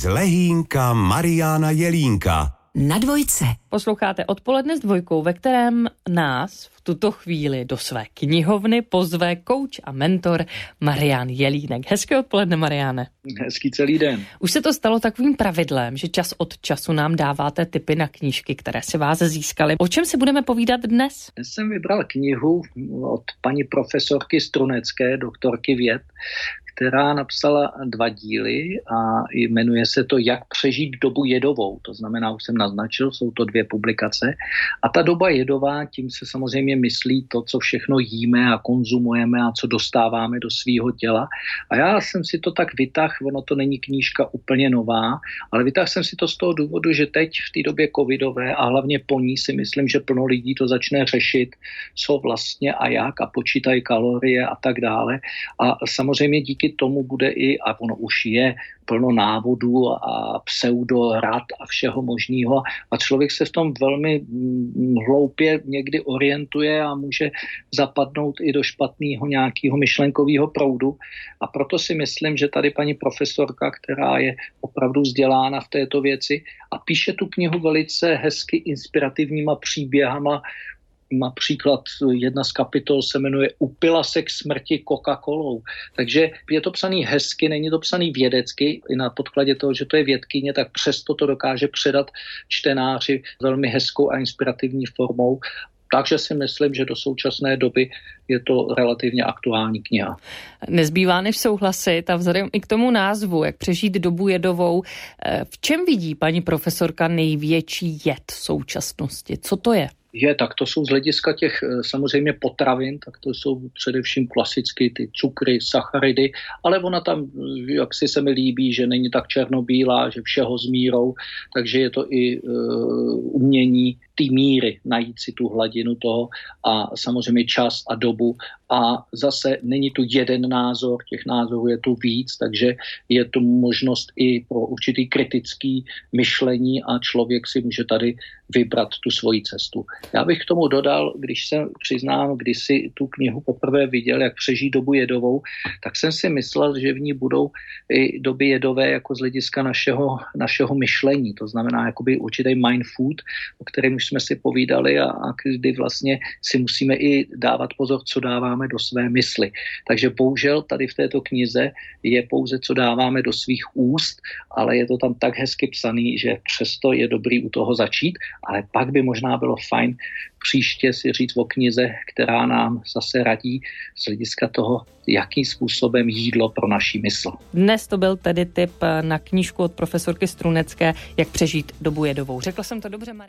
z Lehínka Mariana Jelínka. Na dvojce. Posloucháte odpoledne s dvojkou, ve kterém nás v tuto chvíli do své knihovny pozve kouč a mentor Marian Jelínek. Hezké odpoledne, Mariane. Hezký celý den. Už se to stalo takovým pravidlem, že čas od času nám dáváte tipy na knížky, které se vás získaly. O čem si budeme povídat dnes? Dnes jsem vybral knihu od paní profesorky Strunecké, doktorky věd, která napsala dva díly a jmenuje se to Jak přežít dobu jedovou. To znamená, už jsem naznačil, jsou to dvě publikace. A ta doba jedová, tím se samozřejmě myslí to, co všechno jíme a konzumujeme a co dostáváme do svého těla. A já jsem si to tak vytah, ono to není knížka úplně nová, ale vytah jsem si to z toho důvodu, že teď v té době covidové a hlavně po ní si myslím, že plno lidí to začne řešit, co vlastně a jak a počítají kalorie a tak dále. A samozřejmě díky tomu bude i, a ono už je, plno návodů a pseudorad a všeho možného. A člověk se v tom velmi mm, hloupě někdy orientuje a může zapadnout i do špatného nějakého myšlenkového proudu. A proto si myslím, že tady paní profesorka, která je opravdu vzdělána v této věci a píše tu knihu velice hezky inspirativníma příběhama Například jedna z kapitol se jmenuje Upila se k smrti Coca-Colou. Takže je to psaný hezky, není to psaný vědecky, i na podkladě toho, že to je vědkyně, tak přesto to dokáže předat čtenáři velmi hezkou a inspirativní formou. Takže si myslím, že do současné doby je to relativně aktuální kniha. Nezbývá než souhlasit a vzhledem i k tomu názvu, jak přežít dobu jedovou, eh, v čem vidí paní profesorka největší jed v současnosti? Co to je? Je, tak to jsou z hlediska těch eh, samozřejmě potravin, tak to jsou především klasicky ty cukry, sacharidy, ale ona tam, eh, jak si se mi líbí, že není tak černobílá, že všeho s mírou, takže je to i uh, umění té míry, najít si tu hladinu toho a samozřejmě čas a dobu. A zase není tu jeden názor, těch názorů je tu víc, takže je tu možnost i pro určitý kritický myšlení a člověk si může tady vybrat tu svoji cestu. Já bych k tomu dodal, když se přiznám, když si tu knihu poprvé viděl, jak přežít dobu jedovou, tak jsem si myslel, že v ní budou i doby jedové jako z hlediska našeho, našeho myšlení. To znamená jakoby určitý mind food, o kterém už jsme si povídali a, a kdy vlastně si musíme i dávat pozor, co dáváme do své mysli. Takže bohužel tady v této knize je pouze, co dáváme do svých úst, ale je to tam tak hezky psaný, že přesto je dobrý u toho začít, ale pak by možná bylo fajn příště si říct o knize, která nám zase radí z hlediska toho, jakým způsobem jídlo pro naší mysl. Dnes to byl tedy tip na knížku od profesorky Strunecké, jak přežít dobu jedovou. Řekla jsem to dobře, Marie?